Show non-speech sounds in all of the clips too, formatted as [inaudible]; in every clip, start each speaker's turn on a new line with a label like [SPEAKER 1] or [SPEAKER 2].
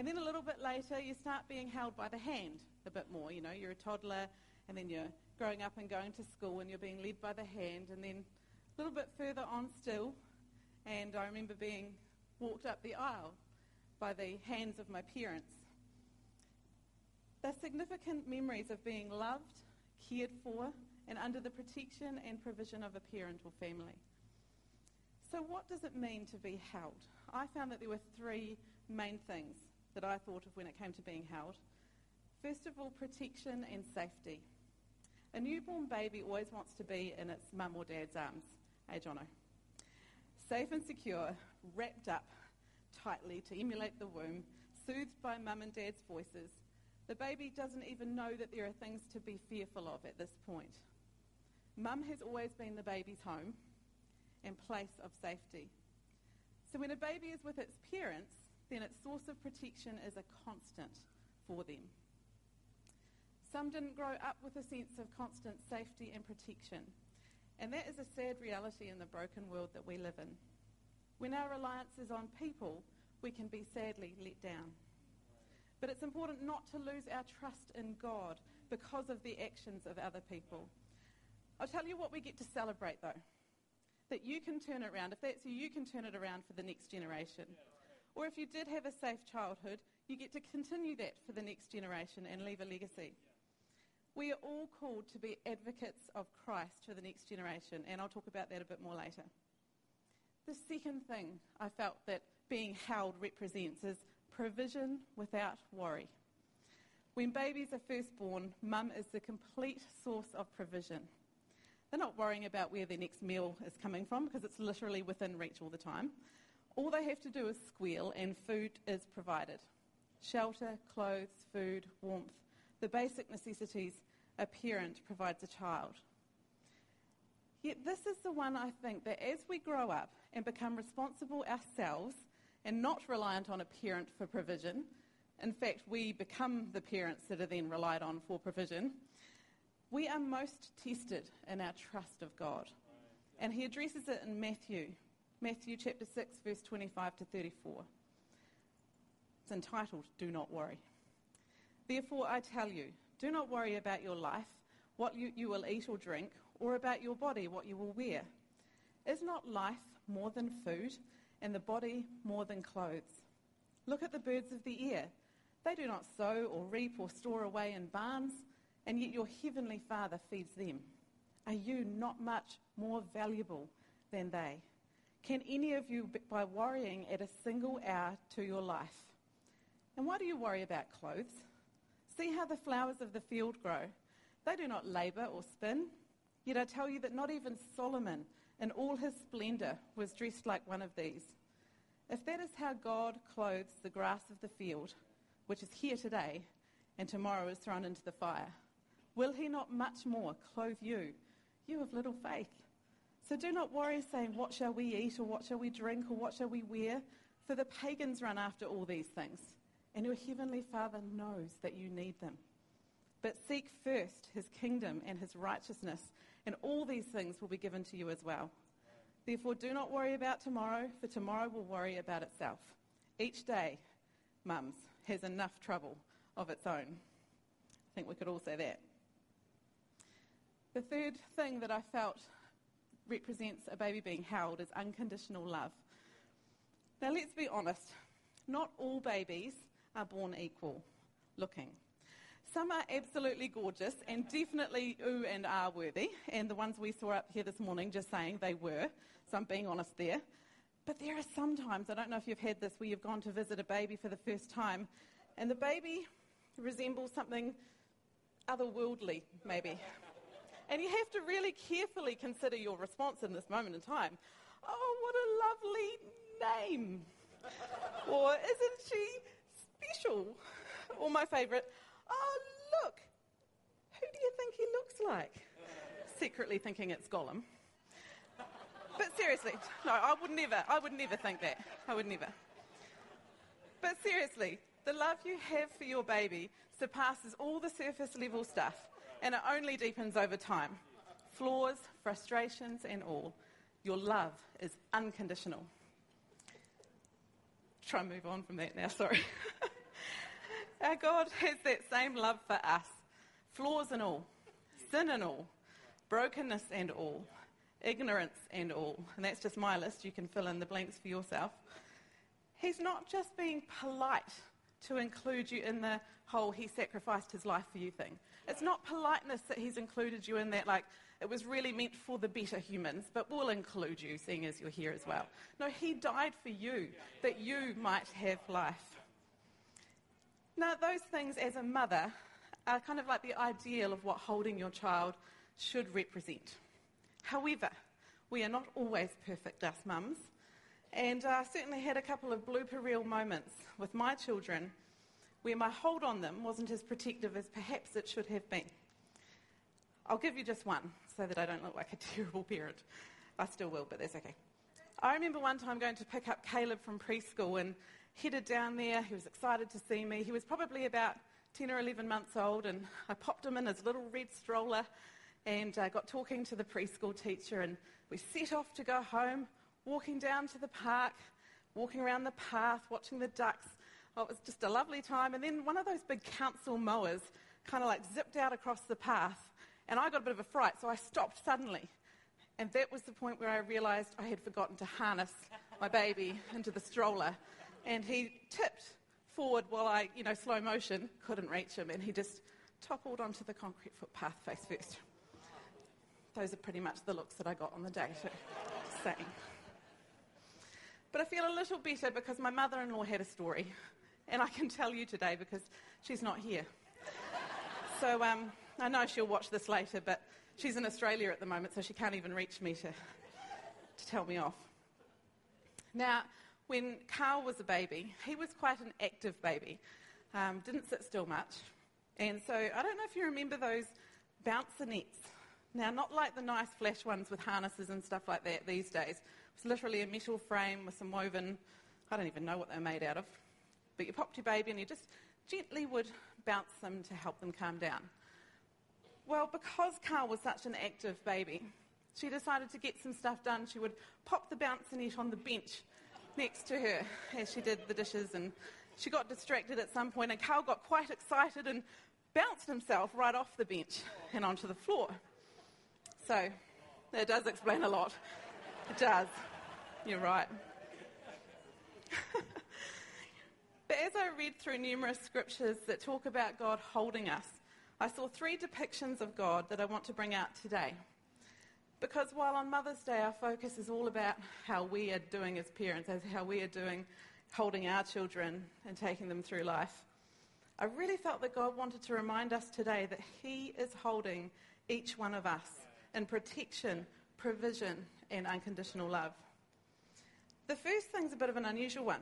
[SPEAKER 1] And then a little bit later, you start being held by the hand a bit more. You know, you're a toddler, and then you're growing up and going to school, and you're being led by the hand. And then a little bit further on still, and I remember being walked up the aisle by the hands of my parents. They're significant memories of being loved, cared for, and under the protection and provision of a parent or family. So, what does it mean to be held? I found that there were three main things that I thought of when it came to being held. First of all, protection and safety. A newborn baby always wants to be in its mum or dad's arms. Hey, Jono. Safe and secure, wrapped up tightly to emulate the womb, soothed by mum and dad's voices. The baby doesn't even know that there are things to be fearful of at this point. Mum has always been the baby's home and place of safety. So when a baby is with its parents, then its source of protection is a constant for them. Some didn't grow up with a sense of constant safety and protection. And that is a sad reality in the broken world that we live in. When our reliance is on people, we can be sadly let down. But it's important not to lose our trust in God because of the actions of other people. I'll tell you what we get to celebrate, though. That you can turn it around. If that's you, you can turn it around for the next generation. Or if you did have a safe childhood, you get to continue that for the next generation and leave a legacy. We are all called to be advocates of Christ for the next generation, and I'll talk about that a bit more later. The second thing I felt that being held represents is provision without worry. When babies are first born, mum is the complete source of provision. They're not worrying about where their next meal is coming from because it's literally within reach all the time. All they have to do is squeal and food is provided. Shelter, clothes, food, warmth, the basic necessities a parent provides a child. Yet this is the one I think that as we grow up and become responsible ourselves and not reliant on a parent for provision, in fact, we become the parents that are then relied on for provision, we are most tested in our trust of God. And he addresses it in Matthew, Matthew chapter 6, verse 25 to 34. It's entitled, Do Not Worry. Therefore, I tell you, do not worry about your life, what you, you will eat or drink, or about your body, what you will wear. Is not life more than food, and the body more than clothes? Look at the birds of the air. They do not sow or reap or store away in barns, and yet your heavenly Father feeds them. Are you not much more valuable than they? Can any of you, by worrying, add a single hour to your life? And why do you worry about clothes? See how the flowers of the field grow. They do not labour or spin. Yet I tell you that not even Solomon, in all his splendour, was dressed like one of these. If that is how God clothes the grass of the field, which is here today and tomorrow is thrown into the fire, will he not much more clothe you, you of little faith? So do not worry, saying, What shall we eat, or what shall we drink, or what shall we wear? For the pagans run after all these things and your heavenly Father knows that you need them. But seek first his kingdom and his righteousness, and all these things will be given to you as well. Therefore, do not worry about tomorrow, for tomorrow will worry about itself. Each day, mums, has enough trouble of its own. I think we could all say that. The third thing that I felt represents a baby being held is unconditional love. Now, let's be honest. Not all babies are born equal looking. Some are absolutely gorgeous and definitely ooh and ah worthy, and the ones we saw up here this morning just saying they were, so I'm being honest there. But there are some times, I don't know if you've had this, where you've gone to visit a baby for the first time, and the baby resembles something otherworldly, maybe. And you have to really carefully consider your response in this moment in time. Oh, what a lovely name! or isn't she special. Or my favourite, oh, look, who do you think he looks like? Secretly thinking it's Gollum. But seriously, no, I would never, I would never think that. I would never. But seriously, the love you have for your baby surpasses all the surface level stuff, and it only deepens over time. Flaws, frustrations, and all. Your love is unconditional. Try and move on from that now, sorry. [laughs] Our God has that same love for us, flaws and all, sin and all, brokenness and all, ignorance and all. And that's just my list. You can fill in the blanks for yourself. He's not just being polite to include you in the whole he sacrificed his life for you thing. It's not politeness that he's included you in that, like, it was really meant for the better humans, but we'll include you, seeing as you're here as well. No, he died for you, that you might have life. Now, those things as a mother are kind of like the ideal of what holding your child should represent. However, we are not always perfect, us mums. And I uh, certainly had a couple of blooper reel moments with my children where my hold on them wasn't as protective as perhaps it should have been. I'll give you just one so that I don't look like a [laughs] terrible parent. I still will, but that's okay. I remember one time going to pick up Caleb from preschool and headed down there. He was excited to see me. He was probably about 10 or 11 months old, and I popped him in his little red stroller and uh, got talking to the preschool teacher. And we set off to go home, walking down to the park, walking around the path, watching the ducks. Oh, it was just a lovely time. And then one of those big council mowers kind of like zipped out across the path. And I got a bit of a fright, so I stopped suddenly. And that was the point where I realized I had forgotten to harness my baby into the stroller. And he tipped forward while I, you know, slow motion, couldn't reach him. And he just toppled onto the concrete footpath face first. Those are pretty much the looks that I got on the day, [laughs] saying. But I feel a little better because my mother in law had a story, [laughs] and I can tell you today because she's not here. So um, I know she'll watch this later, but she's in Australia at the moment, so she can't even reach me to, to tell me off. Now, when Carl was a baby, he was quite an active baby, um, didn't sit still much. And so I don't know if you remember those bouncer nets now, not like the nice flash ones with harnesses and stuff like that these days. It was literally a metal frame with some woven, I don't even know what they're made out of. But you popped your baby and you just gently would bounce them to help them calm down. Well, because Carl was such an active baby, she decided to get some stuff done. She would pop the bouncer net on the bench next to her as she did the dishes and she got distracted at some point and Carl got quite excited and bounced himself right off the bench and onto the floor. So, that does explain a lot. It does. You're right. [laughs] but as I read through numerous scriptures that talk about God holding us, I saw three depictions of God that I want to bring out today. Because while on Mother's Day our focus is all about how we are doing as parents, as how we are doing holding our children and taking them through life, I really felt that God wanted to remind us today that He is holding each one of us in protection, provision, and unconditional love. The first thing's a bit of an unusual one.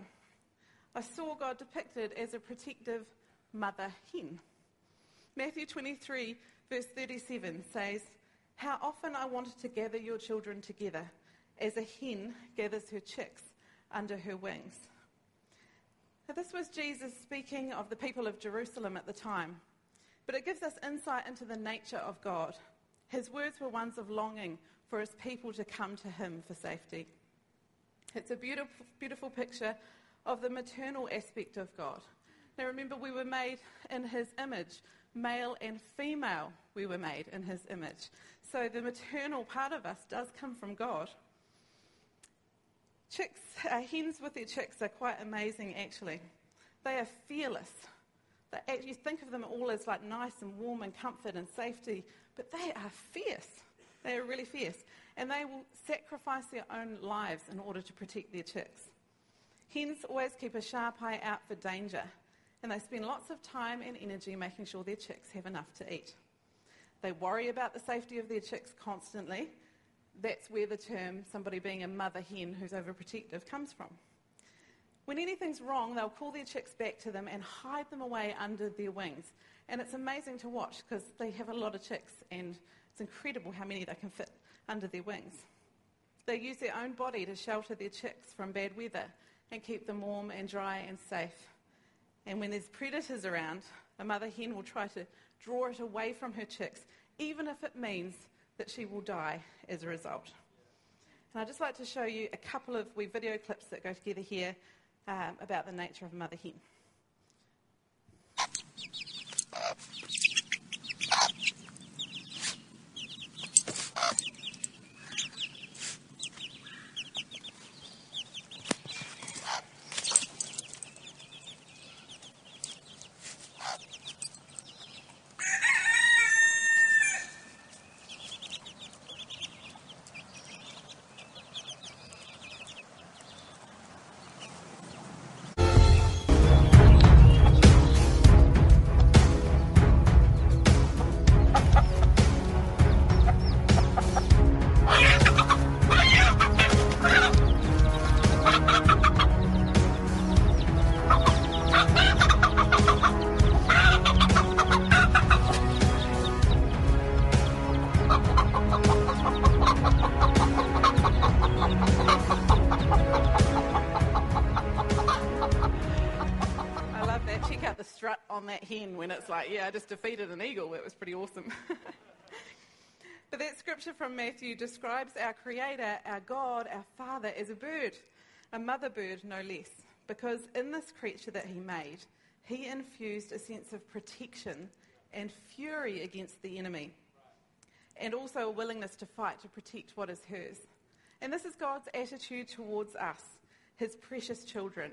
[SPEAKER 1] I saw God depicted as a protective mother hen. Matthew 23, verse 37 says, How often I wanted to gather your children together as a hen gathers her chicks under her wings. Now, this was Jesus speaking of the people of Jerusalem at the time, but it gives us insight into the nature of God his words were ones of longing for his people to come to him for safety. It's a beautiful, beautiful picture of the maternal aspect of God. Now remember, we were made in his image. Male and female, we were made in his image. So the maternal part of us does come from God. Chicks, uh, hens with their chicks are quite amazing, actually. They are fearless. They, you think of them all as like nice and warm and comfort and safety, but they are fierce. They are really fierce. And they will sacrifice their own lives in order to protect their chicks. Hens always keep a sharp eye out for danger, and they spend lots of time and energy making sure their chicks have enough to eat. They worry about the safety of their chicks constantly. That's where the term somebody being a mother hen who's overprotective comes from. When anything's wrong, they'll call their chicks back to them and hide them away under their wings. And it's amazing to watch because they have a lot of chicks and it's incredible how many they can fit under their wings. They use their own body to shelter their chicks from bad weather and keep them warm and dry and safe. And when there's predators around, a mother hen will try to draw it away from her chicks, even if it means that she will die as a result. And I'd just like to show you a couple of wee video clips that go together here um, about the nature of a mother hen. Like, yeah, I just defeated an eagle. That was pretty awesome. [laughs] but that scripture from Matthew describes our Creator, our God, our Father as a bird, a mother bird, no less. Because in this creature that He made, He infused a sense of protection and fury against the enemy, and also a willingness to fight to protect what is hers. And this is God's attitude towards us, His precious children.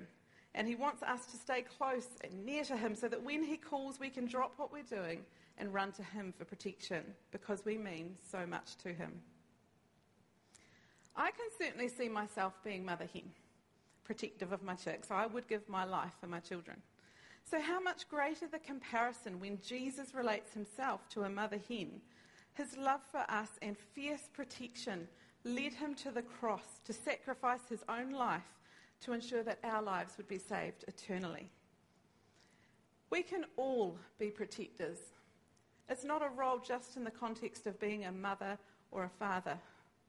[SPEAKER 1] And He wants us to stay close and near to Him so that when He calls, we can drop what we're doing and run to Him for protection because we mean so much to Him. I can certainly see myself being Mother Hen, protective of my chicks. I would give my life for my children. So, how much greater the comparison when Jesus relates Himself to a mother hen? His love for us and fierce protection led Him to the cross to sacrifice His own life to ensure that our lives would be saved eternally. We can all be protectors. It's not a role just in the context of being a mother or a father.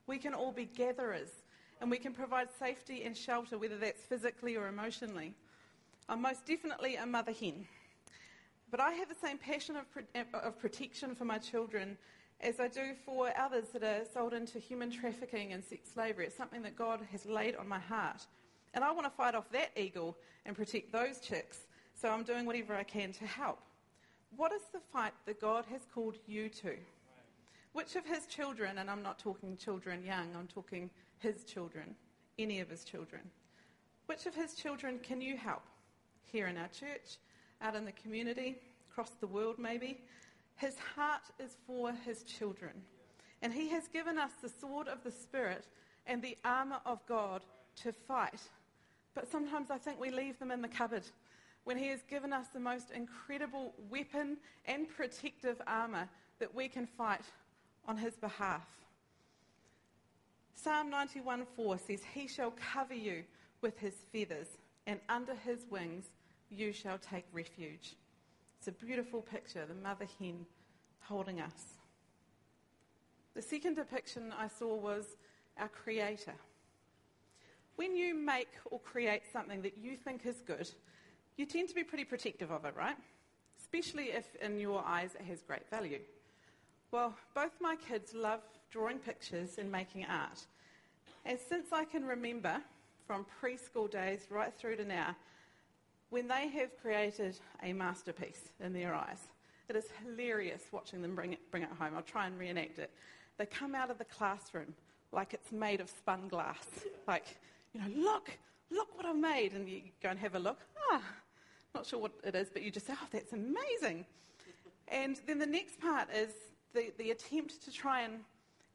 [SPEAKER 1] We can all be gatherers and we can provide safety and shelter, whether that's physically or emotionally. I'm most definitely a mother hen. But I have the same passion of, of protection for my children as I do for others that are sold into human trafficking and sex slavery. It's something that God has laid on my heart. And I want to fight off that eagle and protect those chicks, so I'm doing whatever I can to help. What is the fight that God has called you to? Which of his children, and I'm not talking children young, I'm talking his children, any of his children, which of his children can you help? Here in our church, out in the community, across the world maybe. His heart is for his children. And he has given us the sword of the Spirit and the armour of God to fight but sometimes I think we leave them in the cupboard when He has given us the most incredible weapon and protective armour that we can fight on His behalf. Psalm 91:4 says, He shall cover you with His feathers, and under His wings you shall take refuge. It's a beautiful picture, the mother hen holding us. The second depiction I saw was our Creator. When you make or create something that you think is good, you tend to be pretty protective of it, right? Especially if in your eyes it has great value. Well, both my kids love drawing pictures and making art. And since I can remember from preschool days right through to now, when they have created a masterpiece in their eyes, it is hilarious watching them bring it, bring it home. I'll try and reenact it. They come out of the classroom like it's made of spun glass. [laughs] Like, you know, look, look what I've made. And you go and have a look. Ah, not sure what it is, but you just say, oh, that's amazing. And then the next part is the, the attempt to try and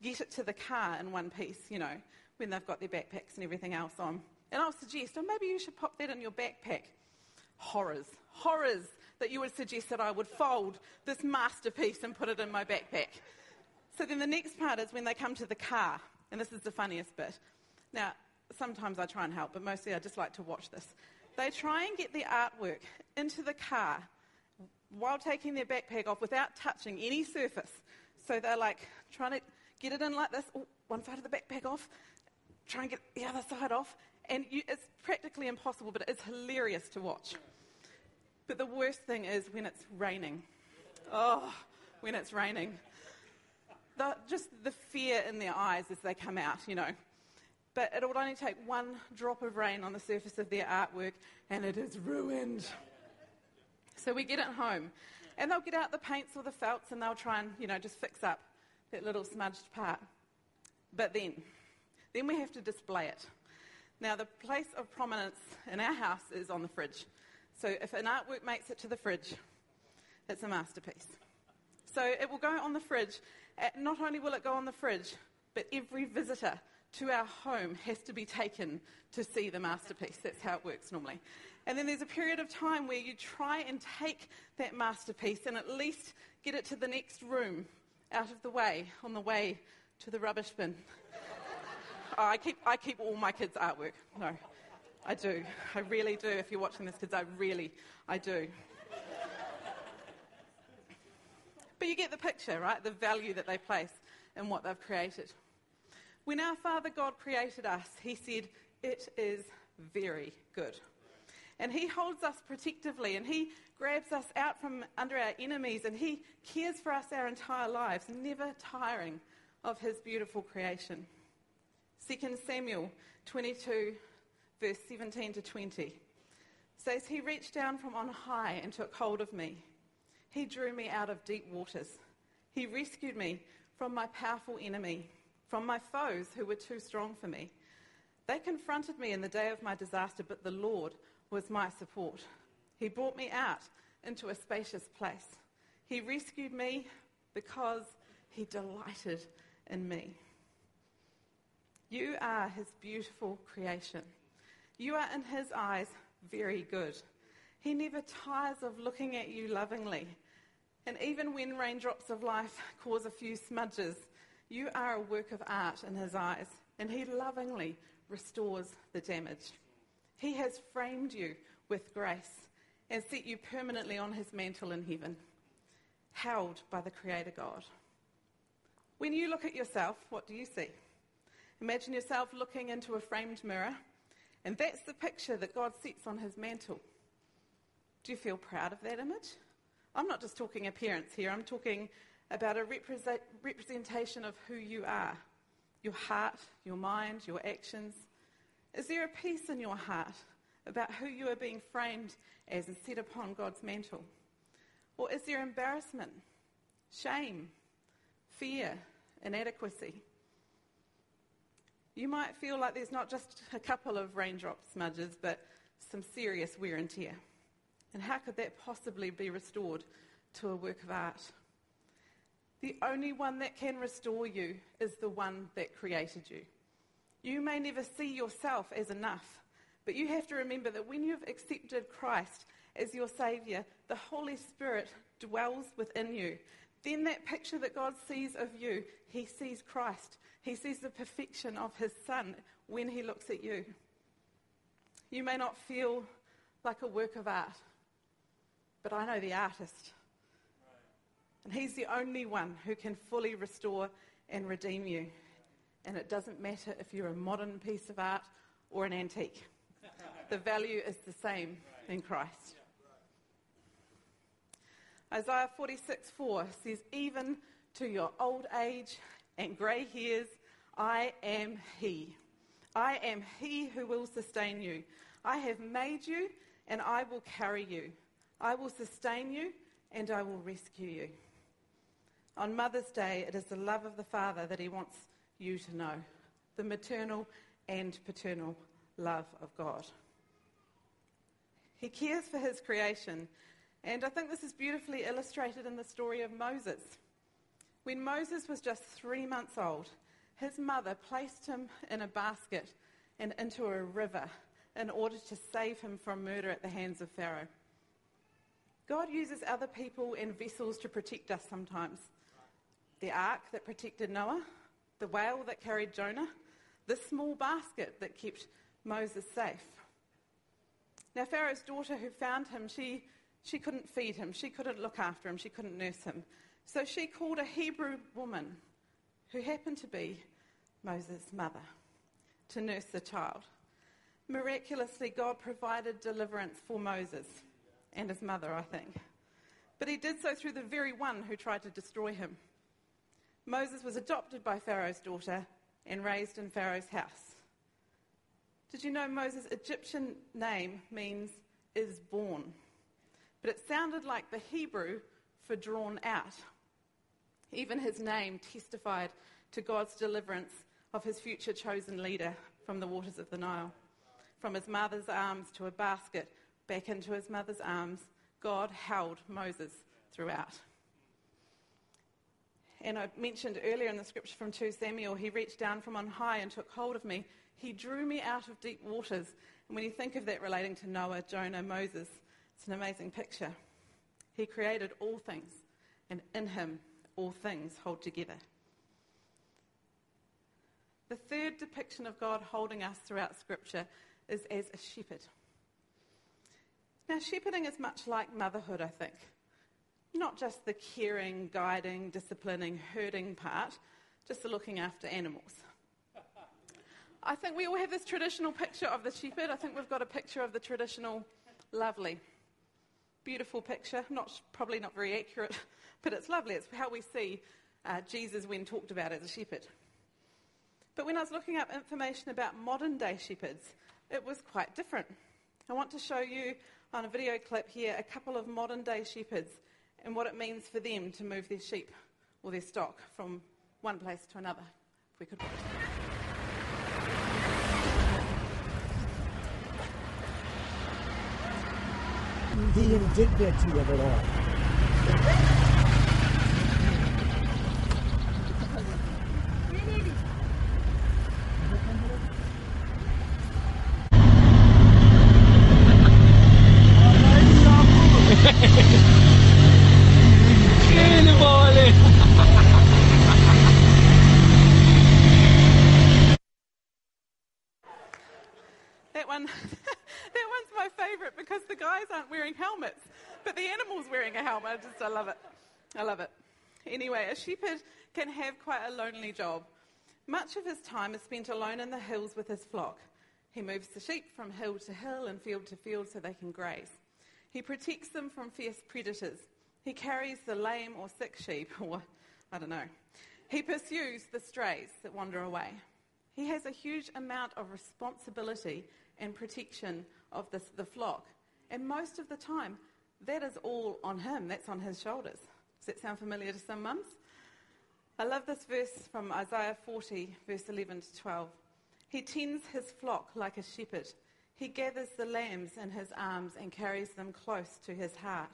[SPEAKER 1] get it to the car in one piece, you know, when they've got their backpacks and everything else on. And I'll suggest, oh, maybe you should pop that in your backpack. Horrors, horrors that you would suggest that I would fold this masterpiece and put it in my backpack. So then the next part is when they come to the car, and this is the funniest bit. Now, sometimes I try and help, but mostly I just like to watch this. They try and get the artwork into the car while taking their backpack off without touching any surface. So they're like trying to get it in like this, oh, one side of the backpack off, try and get the other side off. And you, it's practically impossible, but it's hilarious to watch. But the worst thing is when it's raining. Oh, when it's raining. The, just the fear in their eyes as they come out, you know but it would only take one drop of rain on the surface of their artwork and it is ruined. So we get it home, and they'll get out the paints or the felts and they'll try and, you know, just fix up that little smudged part. But then, then we have to display it. Now, the place of prominence in our house is on the fridge. So if an artwork makes it to the fridge, it's a masterpiece. So it will go on the fridge. Not only will it go on the fridge, but every visitor to our home has to be taken to see the masterpiece. That's how it works normally. And then there's a period of time where you try and take that masterpiece and at least get it to the next room out of the way on the way to the rubbish bin. oh, I, keep, I keep all my kids' artwork. No, I do. I really do. If you're watching this, kids, I really, I do. but you get the picture, right? The value that they place in what they've created. When our Father God created us, He said, It is very good. And He holds us protectively and He grabs us out from under our enemies and He cares for us our entire lives, never tiring of His beautiful creation. 2 Samuel 22, verse 17 to 20 says, He reached down from on high and took hold of me. He drew me out of deep waters. He rescued me from my powerful enemy, from my foes who were too strong for me. They confronted me in the day of my disaster, but the Lord was my support. He brought me out into a spacious place. He rescued me because he delighted in me. You are his beautiful creation. You are in his eyes very good. He never tires of looking at you lovingly. And even when raindrops of life cause a few smudges, you are a work of art in his eyes, and he lovingly restores the damage. He has framed you with grace and set you permanently on his mantle in heaven, held by the Creator God. When you look at yourself, what do you see? Imagine yourself looking into a framed mirror, and that's the picture that God sets on his mantle. Do you feel proud of that image? I'm not just talking appearance here, I'm talking about a represent- representation of who you are your heart, your mind, your actions, is there a peace in your heart about who you are being framed as and set upon God's mantle? Or is there embarrassment, shame, fear, inadequacy? You might feel like there's not just a couple of raindrop smudges, but some serious wear and tear. And how could that possibly be restored to a work of art? The only one that can restore you is the one that created you. You may never see yourself as enough, but you have to remember that when you've accepted Christ as your Saviour, the Holy Spirit dwells within you. Then that picture that God sees of you, He sees Christ. He sees the perfection of His Son when He looks at you. You may not feel like a work of art, but I know the artist. And He's the only one who can fully restore and redeem you. And it doesn't matter if you're a modern piece of art or an antique. The value is the same in Christ. Isaiah 46 4 says, Even to your old age and grey hairs, I am He. I am He who will sustain you. I have made you, and I will carry you. I will sustain you, and I will rescue you. On Mother's Day, it is the love of the Father that He wants you to know the maternal and paternal love of God. He cares for his creation, and I think this is beautifully illustrated in the story of Moses. When Moses was just three months old, his mother placed him in a basket and into a river in order to save him from murder at the hands of Pharaoh. God uses other people and vessels to protect us sometimes. The ark that protected Noah, the whale that carried Jonah, the small basket that kept Moses safe. Now, Pharaoh's daughter who found him, she, she couldn't feed him, she couldn't look after him, she couldn't nurse him. So she called a Hebrew woman who happened to be Moses' mother to nurse the child. Miraculously, God provided deliverance for Moses and his mother, I think. But he did so through the very one who tried to destroy him. Moses was adopted by Pharaoh's daughter and raised in Pharaoh's house. Did you know Moses' Egyptian name means is born? but it sounded like the Hebrew for drawn out. Even his name testified to God's deliverance of his future chosen leader from the waters of the Nile. From his mother's arms to a basket, back into his mother's arms, God held Moses throughout. And I mentioned earlier in the scripture from 2 Samuel, he reached down from on high and took hold of me. He drew me out of deep waters. And when you think of that relating to Noah, Jonah, Moses, it's an amazing picture. He created all things, and in him, all things hold together. The third depiction of God holding us throughout Scripture is as a shepherd. Now, shepherding is much like motherhood, I think. Not just the caring, guiding, disciplining, herding part, just the looking after animals. I think we all have this traditional picture of the shepherd. I think we've got a picture of the traditional, lovely, beautiful picture. Not probably not very accurate, [laughs] but it's lovely. It's how we see uh, Jesus when talked about as a shepherd. But when I was looking up information about modern day shepherds, it was quite different. I want to show you on a video clip here a couple of modern day shepherds and what it means for them to move their sheep or their stock from one place to another. If we could.
[SPEAKER 2] The indignity of it all.
[SPEAKER 3] Che vuole?
[SPEAKER 1] That one, that one's my favourite because the guys aren't wearing helmets, but the animal's wearing a helmet. I just, I love it. I love it. Anyway, a shepherd can have quite a lonely job. Much of his time is spent alone in the hills with his flock. He moves the sheep from hill to hill and field to field so they can graze. He protects them from fierce predators. He carries the lame or sick sheep, [laughs] or I don't know. He pursues the strays that wander away. He has a huge amount of responsibility and protection of this, the flock. And most of the time, that is all on him. That's on his shoulders. Does that sound familiar to some mums? I love this verse from Isaiah 40, verse 11 to 12. He tends his flock like a shepherd. He gathers the lambs in his arms and carries them close to his heart.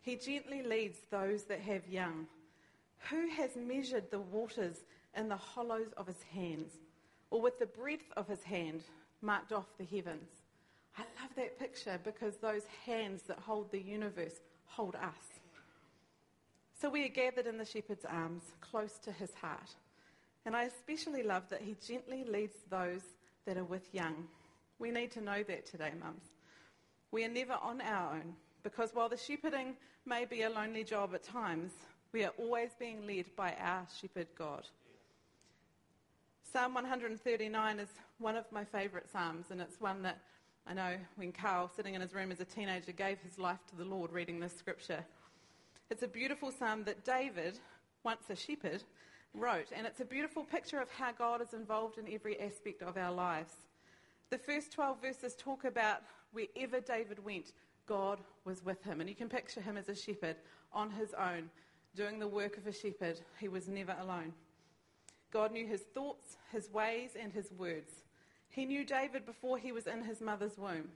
[SPEAKER 1] He gently leads those that have young. Who has measured the waters in the hollows of his hands, or with the breadth of his hand marked off the heavens? I love that picture because those hands that hold the universe hold us. So we are gathered in the shepherd's arms, close to his heart. And I especially love that he gently leads those that are with young. We need to know that today, mums. We are never on our own because while the shepherding may be a lonely job at times, we are always being led by our shepherd God. Psalm 139 is one of my favourite psalms, and it's one that I know when Carl, sitting in his room as a teenager, gave his life to the Lord reading this scripture. It's a beautiful psalm that David, once a shepherd, wrote, and it's a beautiful picture of how God is involved in every aspect of our lives. The first 12 verses talk about wherever David went, God was with him. And you can picture him as a shepherd on his own, doing the work of a shepherd. He was never alone. God knew his thoughts, his ways, and his words. He knew David before he was in his mother's womb,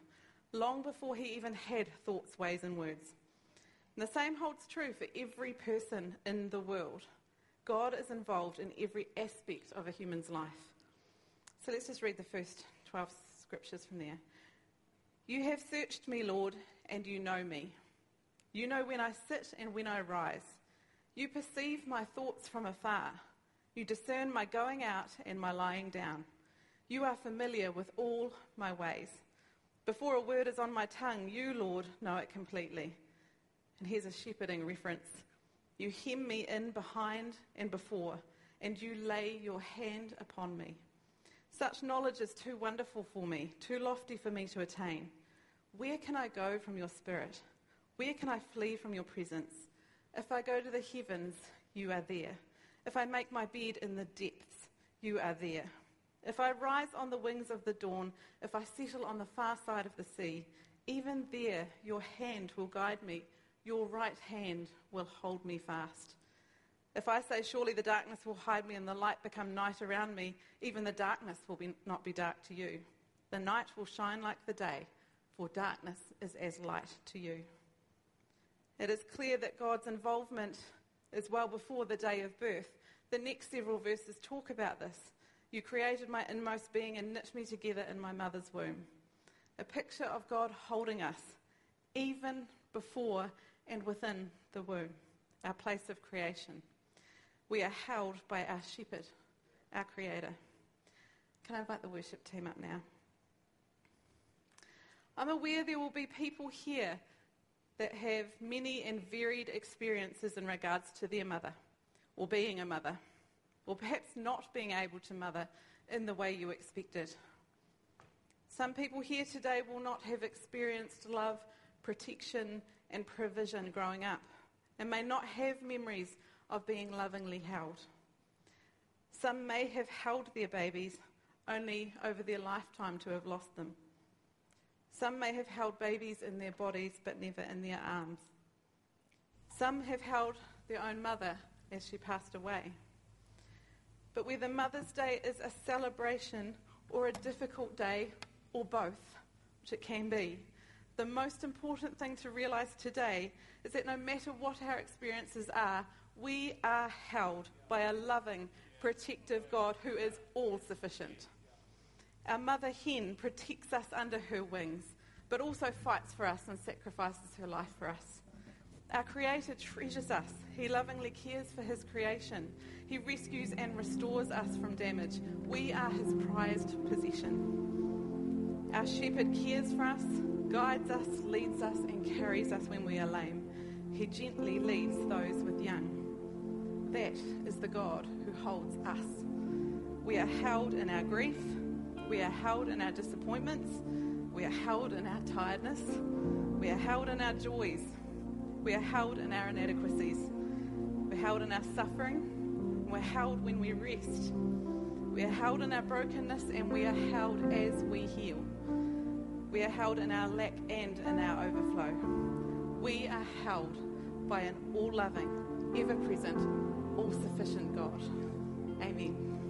[SPEAKER 1] long before he even had thoughts, ways, and words. And the same holds true for every person in the world. God is involved in every aspect of a human's life. So let's just read the first 12 scriptures from there. You have searched me, Lord, and you know me. You know when I sit and when I rise. You perceive my thoughts from afar. You discern my going out and my lying down. You are familiar with all my ways. Before a word is on my tongue, you, Lord, know it completely. And here's a shepherding reference. You hem me in behind and before, and you lay your hand upon me. Such knowledge is too wonderful for me, too lofty for me to attain. Where can I go from your spirit? Where can I flee from your presence? If I go to the heavens, you are there. If I make my bed in the depths, you are there. If I rise on the wings of the dawn, if I settle on the far side of the sea, Even there, your hand will guide me, your right hand will hold me fast. If I say, Surely the darkness will hide me and the light become night around me, even the darkness will be, not be dark to you. The night will shine like the day, for darkness is as light to you. It is clear that God's involvement is well before the day of birth. The next several verses talk about this. You created my inmost being and knit me together in my mother's womb. A picture of God holding us, even before and within the womb, our place of creation. We are held by our shepherd, our creator. Can I invite the worship team up now? I'm aware there will be people here that have many and varied experiences in regards to their mother, or being a mother, or perhaps not being able to mother in the way you expected. Some people here today will not have experienced love, protection, and provision growing up, and may not have memories of being lovingly held. Some may have held their babies only over their lifetime to have lost them. Some may have held babies in their bodies but never in their arms. Some have held their own mother as she passed away. But whether Mother's Day is a celebration or a difficult day, or both, which it can be, the most important thing to realize today is that no matter what our experiences are, we are held by a loving, protective God who is all sufficient. Our mother hen protects us under her wings, but also fights for us and sacrifices her life for us. Our Creator treasures us. He lovingly cares for His creation. He rescues and restores us from damage. We are His prized possession. Our Shepherd cares for us, guides us, leads us, and carries us when we are lame. He gently leads those with young. That is the God who holds us. We are held in our grief. We are held in our disappointments. We are held in our tiredness. We are held in our joys. We are held in our inadequacies. We're held in our suffering. We're held when we rest. We are held in our brokenness and we are held as we heal. We are held in our lack and in our overflow. We are held by an all loving, ever present, all sufficient God. Amen.